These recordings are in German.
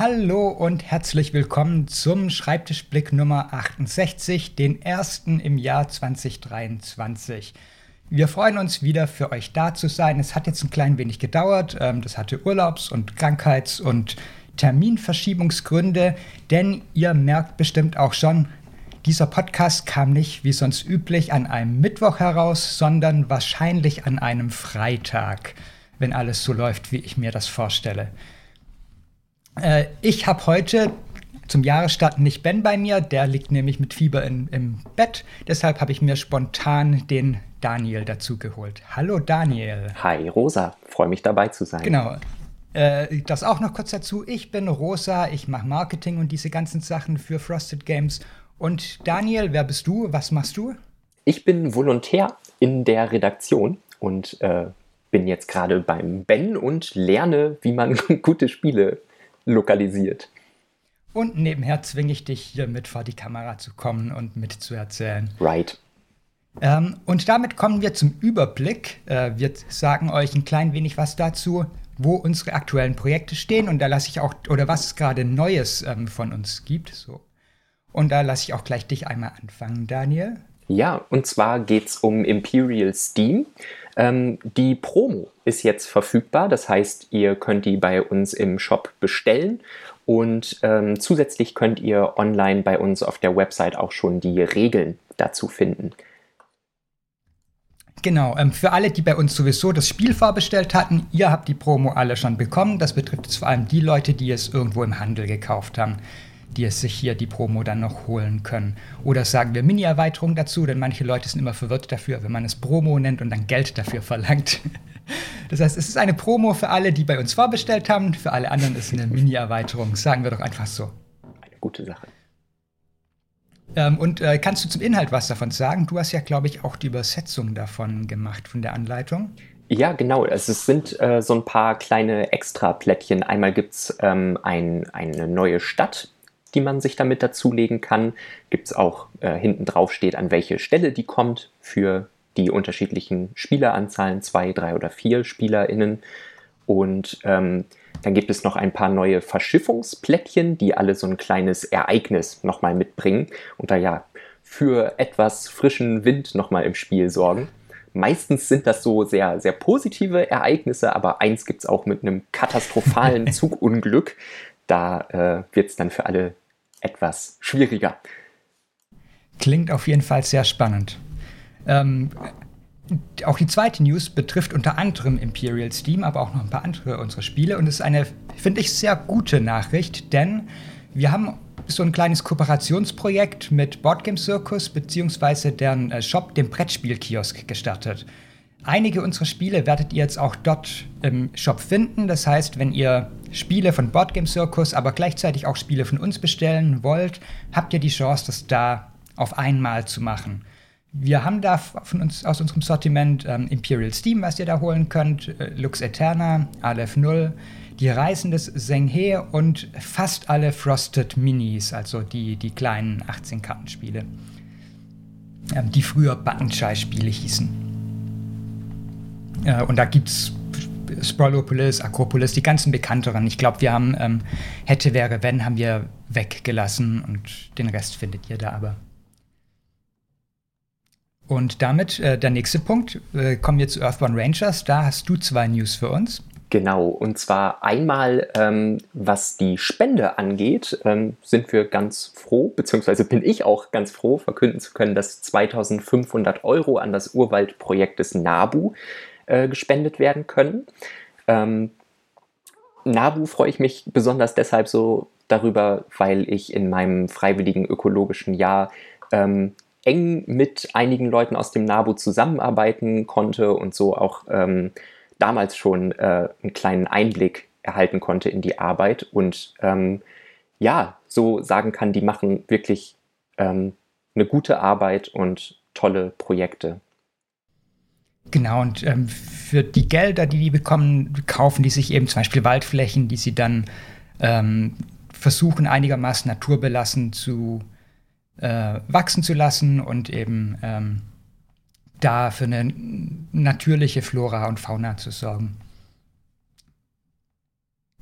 Hallo und herzlich willkommen zum Schreibtischblick Nummer 68, den ersten im Jahr 2023. Wir freuen uns wieder für euch da zu sein. Es hat jetzt ein klein wenig gedauert. Ähm, das hatte Urlaubs- und Krankheits- und Terminverschiebungsgründe, denn ihr merkt bestimmt auch schon, dieser Podcast kam nicht wie sonst üblich an einem Mittwoch heraus, sondern wahrscheinlich an einem Freitag, wenn alles so läuft, wie ich mir das vorstelle. Äh, ich habe heute zum Jahresstart nicht Ben bei mir, der liegt nämlich mit Fieber in, im Bett. Deshalb habe ich mir spontan den Daniel dazu geholt. Hallo Daniel. Hi Rosa, freue mich dabei zu sein. Genau. Äh, das auch noch kurz dazu. Ich bin Rosa, ich mache Marketing und diese ganzen Sachen für Frosted Games. Und Daniel, wer bist du? Was machst du? Ich bin Volontär in der Redaktion und äh, bin jetzt gerade beim Ben und lerne, wie man gute Spiele lokalisiert. Und nebenher zwinge ich dich hier mit vor die Kamera zu kommen und mitzuerzählen. Right. Ähm, und damit kommen wir zum Überblick. Äh, wir sagen euch ein klein wenig was dazu, wo unsere aktuellen Projekte stehen. Und da lasse ich auch, oder was es gerade Neues ähm, von uns gibt. So. Und da lasse ich auch gleich dich einmal anfangen, Daniel. Ja, und zwar geht es um Imperial Steam. Ähm, die Promo ist jetzt verfügbar, das heißt, ihr könnt die bei uns im Shop bestellen und ähm, zusätzlich könnt ihr online bei uns auf der Website auch schon die Regeln dazu finden. Genau, ähm, für alle, die bei uns sowieso das Spiel vorbestellt hatten, ihr habt die Promo alle schon bekommen. Das betrifft jetzt vor allem die Leute, die es irgendwo im Handel gekauft haben die es sich hier die Promo dann noch holen können. Oder sagen wir Mini-Erweiterung dazu, denn manche Leute sind immer verwirrt dafür, wenn man es Promo nennt und dann Geld dafür verlangt. Das heißt, es ist eine Promo für alle, die bei uns vorbestellt haben, für alle anderen ist es eine Mini-Erweiterung. Sagen wir doch einfach so. Eine gute Sache. Ähm, und äh, kannst du zum Inhalt was davon sagen? Du hast ja, glaube ich, auch die Übersetzung davon gemacht, von der Anleitung. Ja, genau. Also es sind äh, so ein paar kleine Extra-Plättchen. Einmal gibt es ähm, ein, eine neue Stadt, die man sich damit dazulegen kann. Gibt es auch äh, hinten drauf steht, an welche Stelle die kommt für die unterschiedlichen Spieleranzahlen, zwei, drei oder vier SpielerInnen. Und ähm, dann gibt es noch ein paar neue Verschiffungsplättchen, die alle so ein kleines Ereignis nochmal mitbringen und da ja für etwas frischen Wind nochmal im Spiel sorgen. Meistens sind das so sehr, sehr positive Ereignisse, aber eins gibt es auch mit einem katastrophalen Zugunglück. Da äh, wird es dann für alle etwas schwieriger. Klingt auf jeden Fall sehr spannend. Ähm, auch die zweite News betrifft unter anderem Imperial Steam, aber auch noch ein paar andere unserer Spiele. Und es ist eine, finde ich, sehr gute Nachricht, denn wir haben so ein kleines Kooperationsprojekt mit Boardgame Circus bzw. deren äh, Shop, dem Brettspielkiosk, gestartet. Einige unserer Spiele werdet ihr jetzt auch dort im Shop finden. Das heißt, wenn ihr Spiele von Boardgame Circus, aber gleichzeitig auch Spiele von uns bestellen wollt, habt ihr die Chance, das da auf einmal zu machen. Wir haben da von uns, aus unserem Sortiment ähm, Imperial Steam, was ihr da holen könnt, äh, Lux Eterna, Aleph 0, die Reisen des Zhenghe und fast alle Frosted Minis, also die, die kleinen 18-Kartenspiele, ähm, die früher Buttonschei-Spiele hießen. Äh, und da gibt es Sprolopolis, Akropolis, die ganzen bekannteren. Ich glaube, wir haben ähm, Hätte, wäre, wenn, haben wir weggelassen und den Rest findet ihr da aber. Und damit äh, der nächste Punkt. Äh, kommen wir zu Earthbound Rangers. Da hast du zwei News für uns. Genau, und zwar einmal, ähm, was die Spende angeht, ähm, sind wir ganz froh, beziehungsweise bin ich auch ganz froh, verkünden zu können, dass 2500 Euro an das Urwaldprojekt des NABU äh, gespendet werden können. Ähm, NABU freue ich mich besonders deshalb so darüber, weil ich in meinem freiwilligen ökologischen Jahr ähm, eng mit einigen Leuten aus dem NABU zusammenarbeiten konnte und so auch ähm, damals schon äh, einen kleinen Einblick erhalten konnte in die Arbeit und ähm, ja, so sagen kann, die machen wirklich ähm, eine gute Arbeit und tolle Projekte. Genau, und ähm, für die Gelder, die die bekommen, kaufen die sich eben zum Beispiel Waldflächen, die sie dann ähm, versuchen einigermaßen naturbelassen zu äh, wachsen zu lassen und eben ähm, da für eine natürliche Flora und Fauna zu sorgen.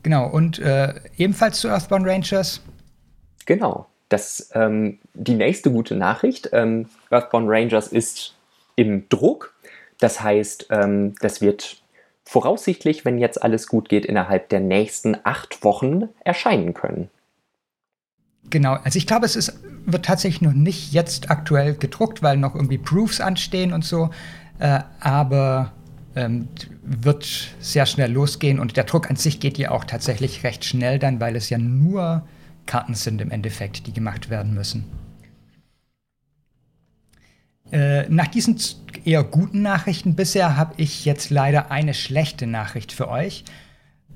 Genau, und äh, ebenfalls zu Earthbound Rangers. Genau, das ähm, die nächste gute Nachricht. Ähm, Earthbound Rangers ist im Druck. Das heißt, ähm, das wird voraussichtlich, wenn jetzt alles gut geht, innerhalb der nächsten acht Wochen erscheinen können. Genau, also ich glaube, es ist, wird tatsächlich noch nicht jetzt aktuell gedruckt, weil noch irgendwie Proofs anstehen und so. Äh, aber ähm, wird sehr schnell losgehen und der Druck an sich geht ja auch tatsächlich recht schnell dann, weil es ja nur Karten sind im Endeffekt, die gemacht werden müssen. Äh, nach diesen eher guten Nachrichten bisher habe ich jetzt leider eine schlechte Nachricht für euch.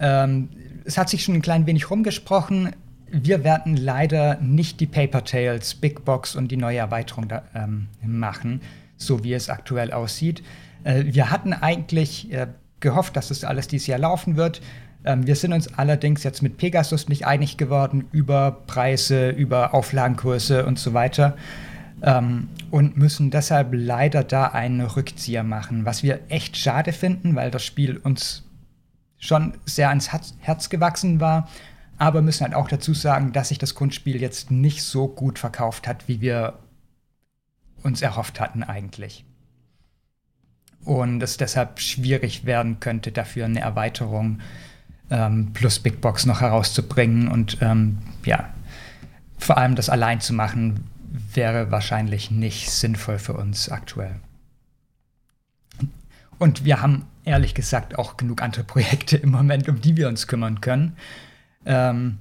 Ähm, es hat sich schon ein klein wenig rumgesprochen. Wir werden leider nicht die Paper Tales, Big Box und die neue Erweiterung da, ähm, machen, so wie es aktuell aussieht. Äh, wir hatten eigentlich äh, gehofft, dass das alles dieses Jahr laufen wird. Ähm, wir sind uns allerdings jetzt mit Pegasus nicht einig geworden über Preise, über Auflagengröße und so weiter ähm, und müssen deshalb leider da einen Rückzieher machen, was wir echt schade finden, weil das Spiel uns schon sehr ans Herz gewachsen war, aber müssen halt auch dazu sagen, dass sich das Grundspiel jetzt nicht so gut verkauft hat, wie wir uns erhofft hatten eigentlich. Und es deshalb schwierig werden könnte, dafür eine Erweiterung ähm, plus Big Box noch herauszubringen und ähm, ja, vor allem das allein zu machen, wäre wahrscheinlich nicht sinnvoll für uns aktuell. Und wir haben ehrlich gesagt auch genug andere Projekte im Moment, um die wir uns kümmern können. Ähm,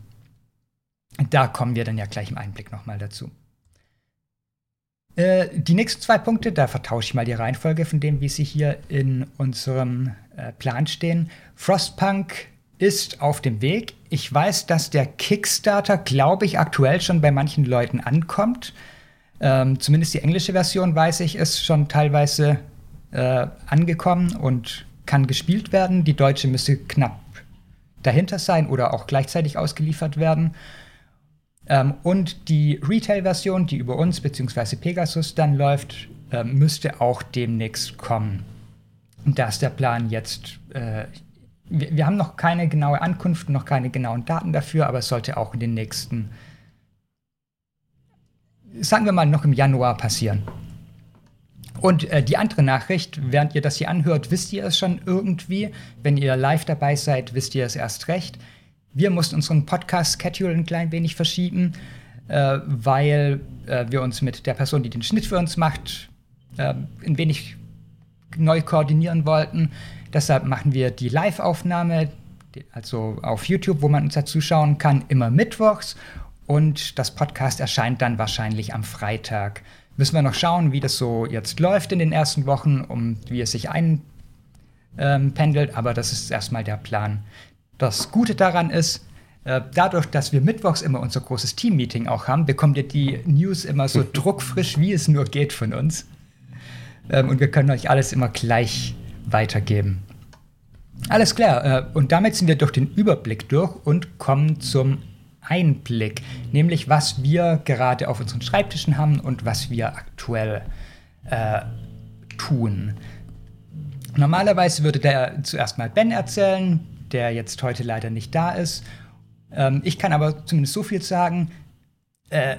da kommen wir dann ja gleich im Einblick nochmal dazu. Äh, die nächsten zwei Punkte, da vertausche ich mal die Reihenfolge von dem, wie sie hier in unserem äh, Plan stehen. Frostpunk ist auf dem Weg. Ich weiß, dass der Kickstarter, glaube ich, aktuell schon bei manchen Leuten ankommt. Ähm, zumindest die englische Version, weiß ich, ist schon teilweise äh, angekommen und kann gespielt werden. Die deutsche müsste knapp dahinter sein oder auch gleichzeitig ausgeliefert werden. Ähm, und die Retail-Version, die über uns bzw. Pegasus dann läuft, äh, müsste auch demnächst kommen. Da ist der Plan jetzt, äh, wir, wir, haben noch keine genaue Ankunft, noch keine genauen Daten dafür, aber es sollte auch in den nächsten, sagen wir mal, noch im Januar passieren. Und äh, die andere Nachricht, während ihr das hier anhört, wisst ihr es schon irgendwie. Wenn ihr live dabei seid, wisst ihr es erst recht. Wir mussten unseren Podcast-Schedule ein klein wenig verschieben, äh, weil äh, wir uns mit der Person, die den Schnitt für uns macht, äh, ein wenig neu koordinieren wollten. Deshalb machen wir die Live-Aufnahme, also auf YouTube, wo man uns dazu schauen kann, immer mittwochs. Und das Podcast erscheint dann wahrscheinlich am Freitag. Müssen wir noch schauen, wie das so jetzt läuft in den ersten Wochen, um wie es sich einpendelt, ähm, aber das ist erstmal der Plan. Das Gute daran ist, äh, dadurch, dass wir mittwochs immer unser großes Team-Meeting auch haben, bekommt ihr die News immer so druckfrisch, wie es nur geht von uns. Ähm, und wir können euch alles immer gleich weitergeben. Alles klar, äh, und damit sind wir durch den Überblick durch und kommen zum Einblick, nämlich was wir gerade auf unseren Schreibtischen haben und was wir aktuell äh, tun. Normalerweise würde der zuerst mal Ben erzählen, der jetzt heute leider nicht da ist. Ähm, ich kann aber zumindest so viel sagen. Äh,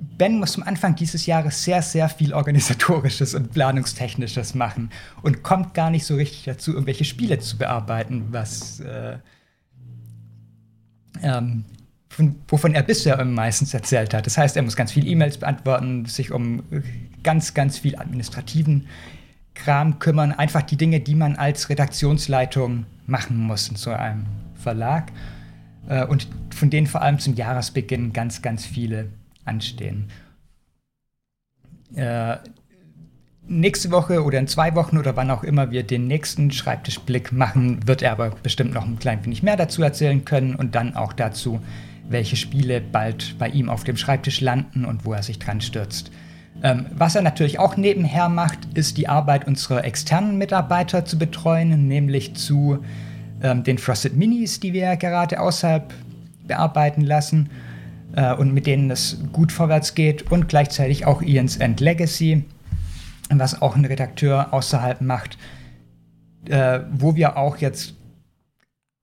Ben muss zum Anfang dieses Jahres sehr, sehr viel organisatorisches und planungstechnisches machen und kommt gar nicht so richtig dazu, irgendwelche Spiele zu bearbeiten, was äh, ähm, wovon er bisher meistens erzählt hat. Das heißt, er muss ganz viele E-Mails beantworten, sich um ganz, ganz viel administrativen Kram kümmern, einfach die Dinge, die man als Redaktionsleitung machen muss in so einem Verlag. Äh, und von denen vor allem zum Jahresbeginn ganz, ganz viele anstehen. Äh, nächste Woche oder in zwei Wochen oder wann auch immer wir den nächsten Schreibtischblick machen, wird er aber bestimmt noch ein klein wenig mehr dazu erzählen können und dann auch dazu, welche Spiele bald bei ihm auf dem Schreibtisch landen und wo er sich dran stürzt. Ähm, was er natürlich auch nebenher macht, ist die Arbeit unserer externen Mitarbeiter zu betreuen, nämlich zu ähm, den Frosted Minis, die wir gerade außerhalb bearbeiten lassen äh, und mit denen es gut vorwärts geht und gleichzeitig auch Ian's End Legacy, was auch ein Redakteur außerhalb macht, äh, wo wir auch jetzt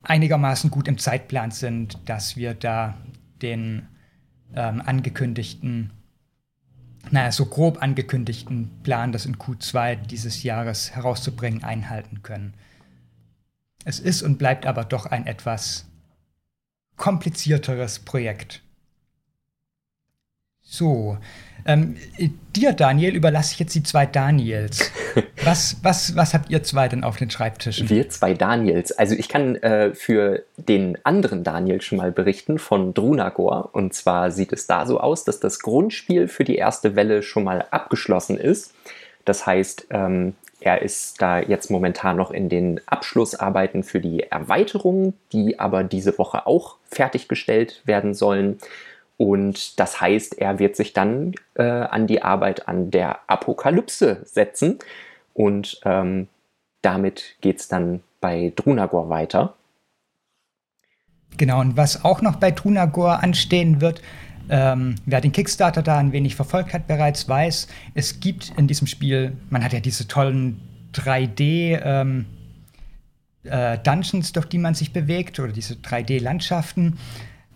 einigermaßen gut im Zeitplan sind, dass wir da den ähm, angekündigten, naja, so grob angekündigten Plan, das in Q2 dieses Jahres herauszubringen, einhalten können. Es ist und bleibt aber doch ein etwas komplizierteres Projekt. So, ähm, dir, Daniel, überlasse ich jetzt die zwei Daniels. Was, was, was habt ihr zwei denn auf den Schreibtischen? Wir zwei Daniels. Also ich kann äh, für den anderen Daniel schon mal berichten von Drunagor. Und zwar sieht es da so aus, dass das Grundspiel für die erste Welle schon mal abgeschlossen ist. Das heißt, ähm, er ist da jetzt momentan noch in den Abschlussarbeiten für die Erweiterung, die aber diese Woche auch fertiggestellt werden sollen. Und das heißt, er wird sich dann äh, an die Arbeit an der Apokalypse setzen. Und ähm, damit geht es dann bei Drunagor weiter. Genau, und was auch noch bei Drunagor anstehen wird, ähm, wer den Kickstarter da ein wenig verfolgt hat, bereits weiß, es gibt in diesem Spiel, man hat ja diese tollen 3D ähm, äh, Dungeons, durch die man sich bewegt, oder diese 3D-Landschaften.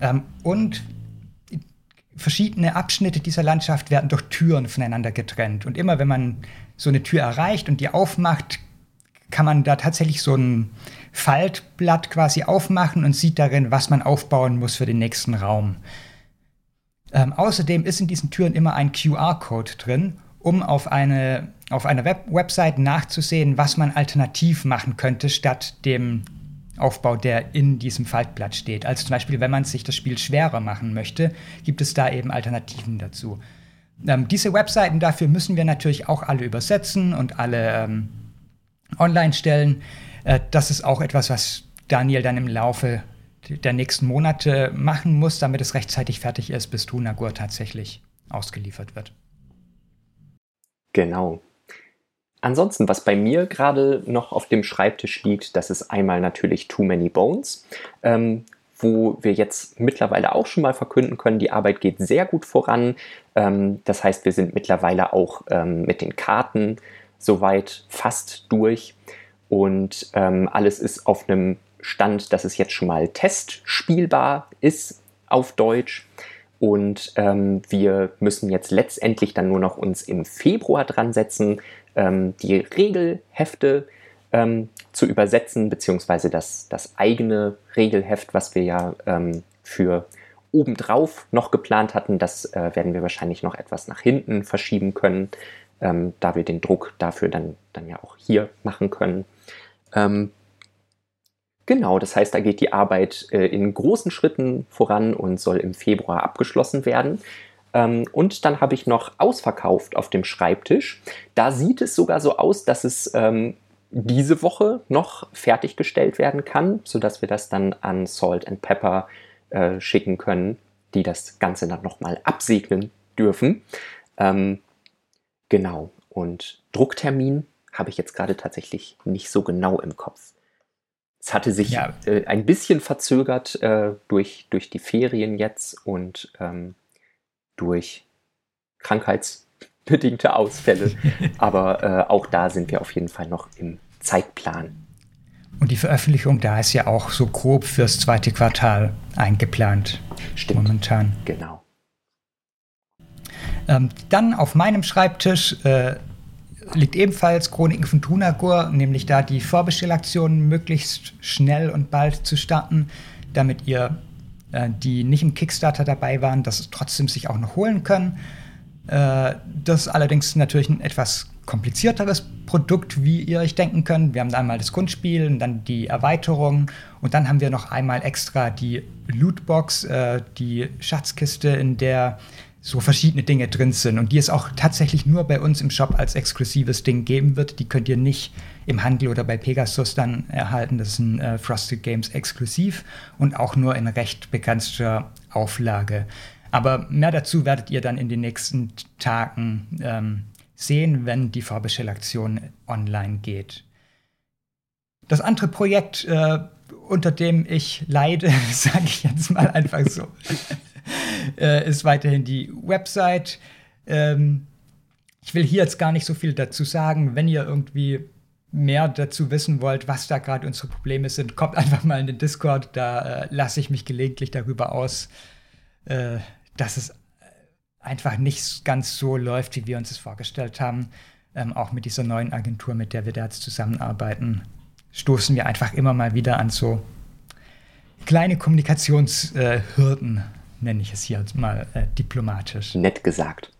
Ähm, und verschiedene Abschnitte dieser Landschaft werden durch Türen voneinander getrennt. Und immer wenn man so eine Tür erreicht und die aufmacht, kann man da tatsächlich so ein Faltblatt quasi aufmachen und sieht darin, was man aufbauen muss für den nächsten Raum. Ähm, außerdem ist in diesen Türen immer ein QR-Code drin, um auf eine auf einer Web Website nachzusehen, was man alternativ machen könnte, statt dem Aufbau, der in diesem Faltblatt steht. Also zum Beispiel, wenn man sich das Spiel schwerer machen möchte, gibt es da eben Alternativen dazu. Ähm, diese Webseiten dafür müssen wir natürlich auch alle übersetzen und alle ähm, online stellen. Äh, das ist auch etwas, was Daniel dann im Laufe der nächsten Monate machen muss, damit es rechtzeitig fertig ist, bis Tunagur tatsächlich ausgeliefert wird. Genau. Ansonsten, was bei mir gerade noch auf dem Schreibtisch liegt, das ist einmal natürlich Too Many Bones, ähm, wo wir jetzt mittlerweile auch schon mal verkünden können, die Arbeit geht sehr gut voran. Ähm, das heißt, wir sind mittlerweile auch ähm, mit den Karten soweit fast durch und ähm, alles ist auf einem Stand, dass es jetzt schon mal testspielbar ist auf Deutsch. Und ähm, wir müssen jetzt letztendlich dann nur noch uns im Februar dran setzen, ähm, die Regelhefte ähm, zu übersetzen, beziehungsweise das, das eigene Regelheft, was wir ja ähm, für obendrauf noch geplant hatten, das äh, werden wir wahrscheinlich noch etwas nach hinten verschieben können, ähm, da wir den Druck dafür dann, dann ja auch hier machen können. Ähm, Genau, das heißt, da geht die Arbeit äh, in großen Schritten voran und soll im Februar abgeschlossen werden. Ähm, und dann habe ich noch ausverkauft auf dem Schreibtisch. Da sieht es sogar so aus, dass es ähm, diese Woche noch fertiggestellt werden kann, sodass wir das dann an Salt and Pepper äh, schicken können, die das Ganze dann nochmal absegnen dürfen. Ähm, genau. Und Drucktermin habe ich jetzt gerade tatsächlich nicht so genau im Kopf. Es hatte sich ja. äh, ein bisschen verzögert äh, durch, durch die Ferien jetzt und ähm, durch krankheitsbedingte Ausfälle. Aber äh, auch da sind wir auf jeden Fall noch im Zeitplan. Und die Veröffentlichung da ist ja auch so grob fürs zweite Quartal eingeplant. Stimmt. Momentan. Genau. Ähm, dann auf meinem Schreibtisch äh, liegt ebenfalls Chroniken von Tunagur, nämlich da die Vorbestellaktionen möglichst schnell und bald zu starten, damit ihr, die nicht im Kickstarter dabei waren, das trotzdem sich auch noch holen können. Äh, das ist allerdings natürlich ein etwas komplizierteres Produkt, wie ihr euch denken könnt. Wir haben einmal das Grundspiel und dann die Erweiterung und dann haben wir noch einmal extra die Lootbox, äh, die Schatzkiste, in der so verschiedene Dinge drin sind und die es auch tatsächlich nur bei uns im Shop als exklusives Ding geben wird. Die könnt ihr nicht im Handel oder bei Pegasus dann erhalten. Das ist ein äh, Frosted Games exklusiv und auch nur in recht begrenzter Auflage. Aber mehr dazu werdet ihr dann in den nächsten Tagen ähm, sehen, wenn die Vorbestellaktion online geht. Das andere Projekt, äh, unter dem ich leide, sage ich jetzt mal einfach so, äh, ist weiterhin die Website. Ähm, ich will hier jetzt gar nicht so viel dazu sagen. Wenn ihr irgendwie mehr dazu wissen wollt, was da gerade unsere Probleme sind, kommt einfach mal in den Discord. Da äh, lasse ich mich gelegentlich darüber aus, äh, dass es einfach nicht ganz so läuft, wie wir uns es vorgestellt haben. Ähm, auch mit dieser neuen Agentur, mit der wir da jetzt zusammenarbeiten, stoßen wir einfach immer mal wieder an so kleine Kommunikationshürden, äh, nenne ich es hier mal äh, diplomatisch. Nett gesagt.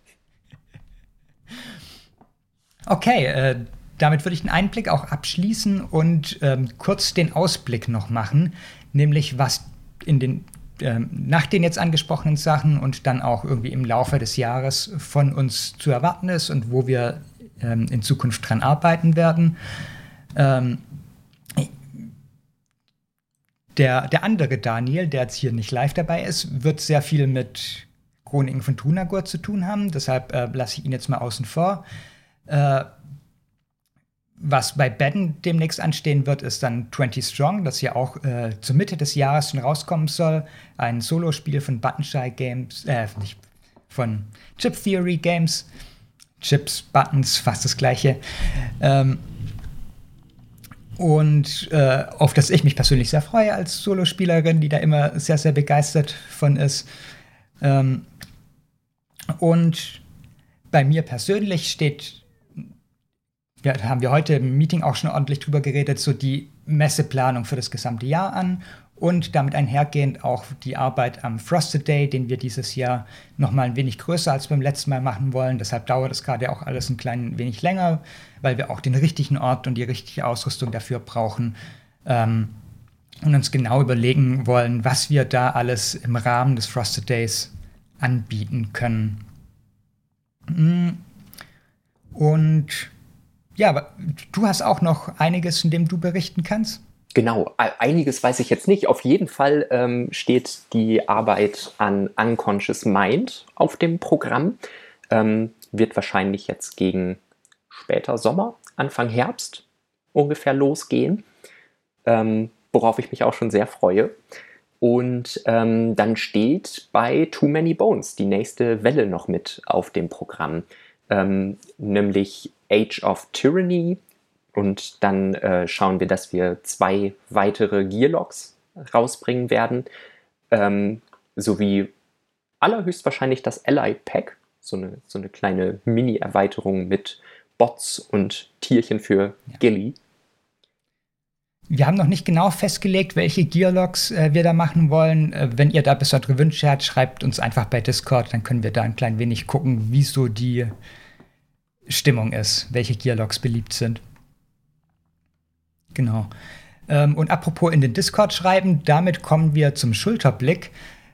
Okay, äh, damit würde ich den Einblick auch abschließen und ähm, kurz den Ausblick noch machen, nämlich was in den ähm, nach den jetzt angesprochenen Sachen und dann auch irgendwie im Laufe des Jahres von uns zu erwarten ist und wo wir ähm, in Zukunft dran arbeiten werden. Ähm, der, der andere Daniel, der jetzt hier nicht live dabei ist, wird sehr viel mit Chroniken von Tunagur zu tun haben. Deshalb äh, lasse ich ihn jetzt mal außen vor. Äh, was bei Ben demnächst anstehen wird, ist dann 20 Strong, das ja auch äh, zur Mitte des Jahres schon rauskommen soll. Ein Solospiel von Buttonshy Games, äh, von Chip Theory Games. Chips, Buttons, fast das gleiche. Ähm, und äh, auf das ich mich persönlich sehr freue als Solospielerin, die da immer sehr, sehr begeistert von ist. Ähm, und bei mir persönlich steht ja, da haben wir heute im Meeting auch schon ordentlich drüber geredet, so die Messeplanung für das gesamte Jahr an und damit einhergehend auch die Arbeit am Frosted Day, den wir dieses Jahr noch mal ein wenig größer als beim letzten Mal machen wollen. Deshalb dauert das gerade auch alles ein klein wenig länger, weil wir auch den richtigen Ort und die richtige Ausrüstung dafür brauchen ähm, und uns genau überlegen wollen, was wir da alles im Rahmen des Frosted Days anbieten können. Mm. Und ja, aber du hast auch noch einiges, in dem du berichten kannst. Genau, einiges weiß ich jetzt nicht. Auf jeden Fall ähm, steht die Arbeit an Unconscious Mind auf dem Programm. Ähm, wird wahrscheinlich jetzt gegen später Sommer, Anfang Herbst ungefähr losgehen, ähm, worauf ich mich auch schon sehr freue. Und ähm, dann steht bei Too Many Bones die nächste Welle noch mit auf dem Programm, ähm, nämlich Age of Tyranny. Und dann äh, schauen wir, dass wir zwei weitere Gearlocks rausbringen werden. Ähm, sowie allerhöchstwahrscheinlich das Ally Pack, so eine, so eine kleine Mini-Erweiterung mit Bots und Tierchen für ja. Gilly. Wir haben noch nicht genau festgelegt, welche Gearlocks äh, wir da machen wollen. Äh, wenn ihr da besondere Wünsche habt, schreibt uns einfach bei Discord, dann können wir da ein klein wenig gucken, wie so die Stimmung ist, welche Gearlocks beliebt sind. Genau. Ähm, und apropos in den Discord schreiben, damit kommen wir zum Schulterblick.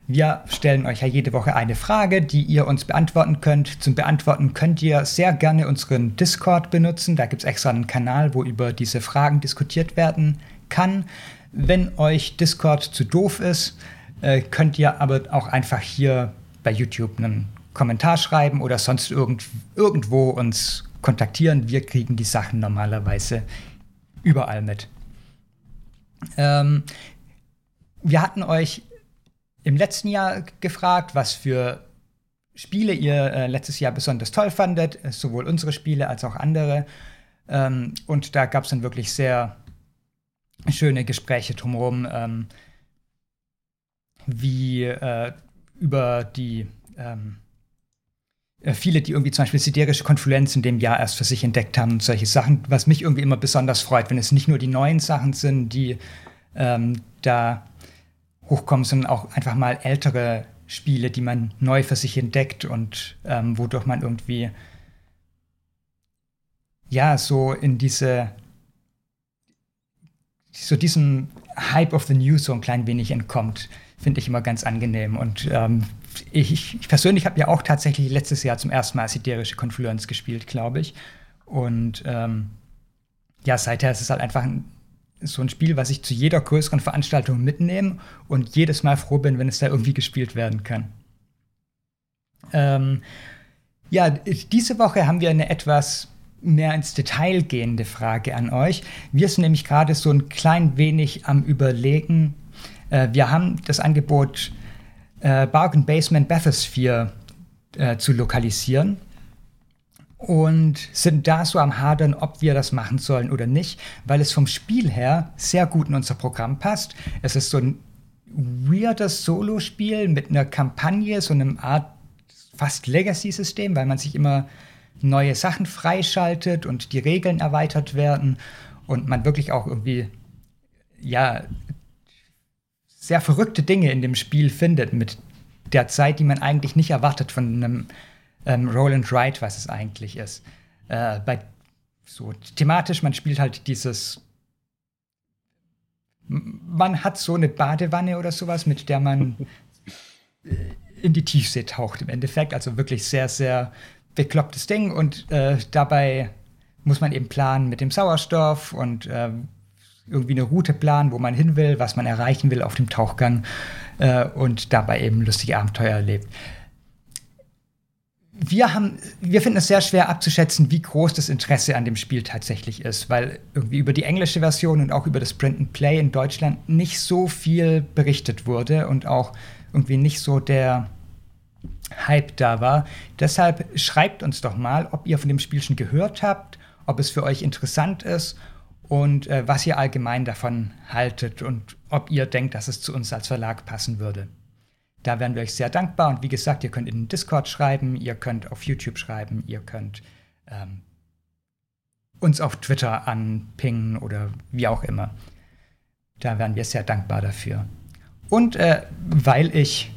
Wir stellen euch ja jede Woche eine Frage, die ihr uns beantworten könnt. Zum Beantworten könnt ihr sehr gerne unseren Discord benutzen. Da gibt es extra einen Kanal, wo über diese Fragen diskutiert werden kann. Wenn euch Discord zu doof ist, äh, könnt ihr aber auch einfach hier bei YouTube einen Kommentar schreiben oder sonst irgend, irgendwo uns kontaktieren. Wir kriegen die Sachen normalerweise überall mit. Ähm, wir hatten euch im letzten Jahr gefragt, was für Spiele ihr äh, letztes Jahr besonders toll fandet, sowohl unsere Spiele als auch andere. Ähm, und da gab es dann wirklich sehr schöne Gespräche drumherum, ähm, wie äh, über die ähm, äh, viele, die irgendwie zum Beispiel siderische Konfluenz in dem Jahr erst für sich entdeckt haben und solche Sachen, was mich irgendwie immer besonders freut, wenn es nicht nur die neuen Sachen sind, die ähm, da hochkommen, sondern auch einfach mal ältere Spiele, die man neu für sich entdeckt und ähm, wodurch man irgendwie ja so in diese so diesem Hype of the News so ein klein wenig entkommt, finde ich immer ganz angenehm und ähm, ich, ich persönlich habe ja auch tatsächlich letztes Jahr zum ersten Mal siderische Confluence gespielt, glaube ich. Und ähm, ja, seither ist es halt einfach ein, so ein Spiel, was ich zu jeder größeren Veranstaltung mitnehme und jedes Mal froh bin, wenn es da irgendwie gespielt werden kann. Ähm, ja, diese Woche haben wir eine etwas mehr ins Detail gehende Frage an euch. Wir sind nämlich gerade so ein klein wenig am Überlegen. Äh, wir haben das Angebot äh, Bargain Basement Bathysphere äh, zu lokalisieren. und sind da so am Hadern, ob wir das machen sollen oder nicht, weil es vom Spiel her sehr gut in unser Programm passt. Es ist so ein weirdes Solo-Spiel mit einer Kampagne, so einem Art fast Legacy-System, weil man sich immer neue Sachen freischaltet und die Regeln erweitert werden und man wirklich auch irgendwie, ja, sehr verrückte Dinge in dem Spiel findet mit der Zeit, die man eigentlich nicht erwartet von einem ähm, Roll and was es eigentlich ist. Äh, bei so thematisch, man spielt halt dieses man hat so eine Badewanne oder sowas, mit der man äh, in die Tiefsee taucht im Endeffekt. Also wirklich sehr, sehr beklopptes Ding. Und äh, dabei muss man eben planen mit dem Sauerstoff und äh, irgendwie eine Route planen, wo man hin will, was man erreichen will auf dem Tauchgang äh, und dabei eben lustige Abenteuer erlebt wir haben, wir finden es sehr schwer abzuschätzen, wie groß das Interesse an dem Spiel tatsächlich ist, weil irgendwie über die englische Version und auch über das Print and Play in Deutschland nicht so viel berichtet wurde und auch irgendwie nicht so der Hype da war. Deshalb schreibt uns doch mal, ob ihr von dem Spiel schon gehört habt, ob es für euch interessant ist und äh, was ihr allgemein davon haltet und ob ihr denkt, dass es zu uns als Verlag passen würde. Da wären wir euch sehr dankbar. Und wie gesagt, ihr könnt in den Discord schreiben, ihr könnt auf YouTube schreiben, ihr könnt ähm, uns auf Twitter anpingen oder wie auch immer. Da wären wir sehr dankbar dafür. Und äh, weil ich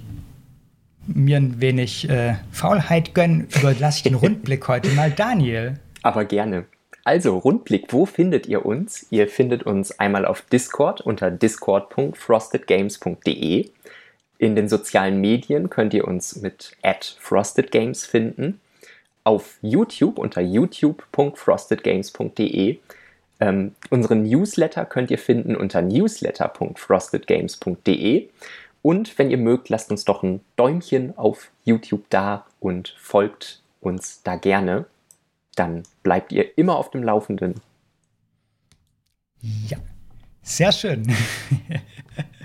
mir ein wenig äh, Faulheit gönne, überlasse ich den Rundblick heute mal Daniel. Aber gerne. Also, Rundblick, wo findet ihr uns? Ihr findet uns einmal auf Discord unter discord.frostedgames.de. In den sozialen Medien könnt ihr uns mit @frostedgames finden. Auf YouTube unter youtube.frostedgames.de. Ähm, unseren Newsletter könnt ihr finden unter newsletter.frostedgames.de. Und wenn ihr mögt, lasst uns doch ein Däumchen auf YouTube da und folgt uns da gerne. Dann bleibt ihr immer auf dem Laufenden. Ja, sehr schön.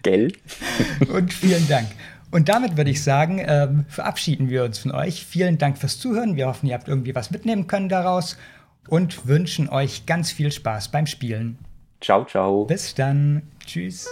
Gell? Und vielen Dank. Und damit würde ich sagen, ähm, verabschieden wir uns von euch. Vielen Dank fürs Zuhören. Wir hoffen, ihr habt irgendwie was mitnehmen können daraus und wünschen euch ganz viel Spaß beim Spielen. Ciao, ciao. Bis dann. Tschüss.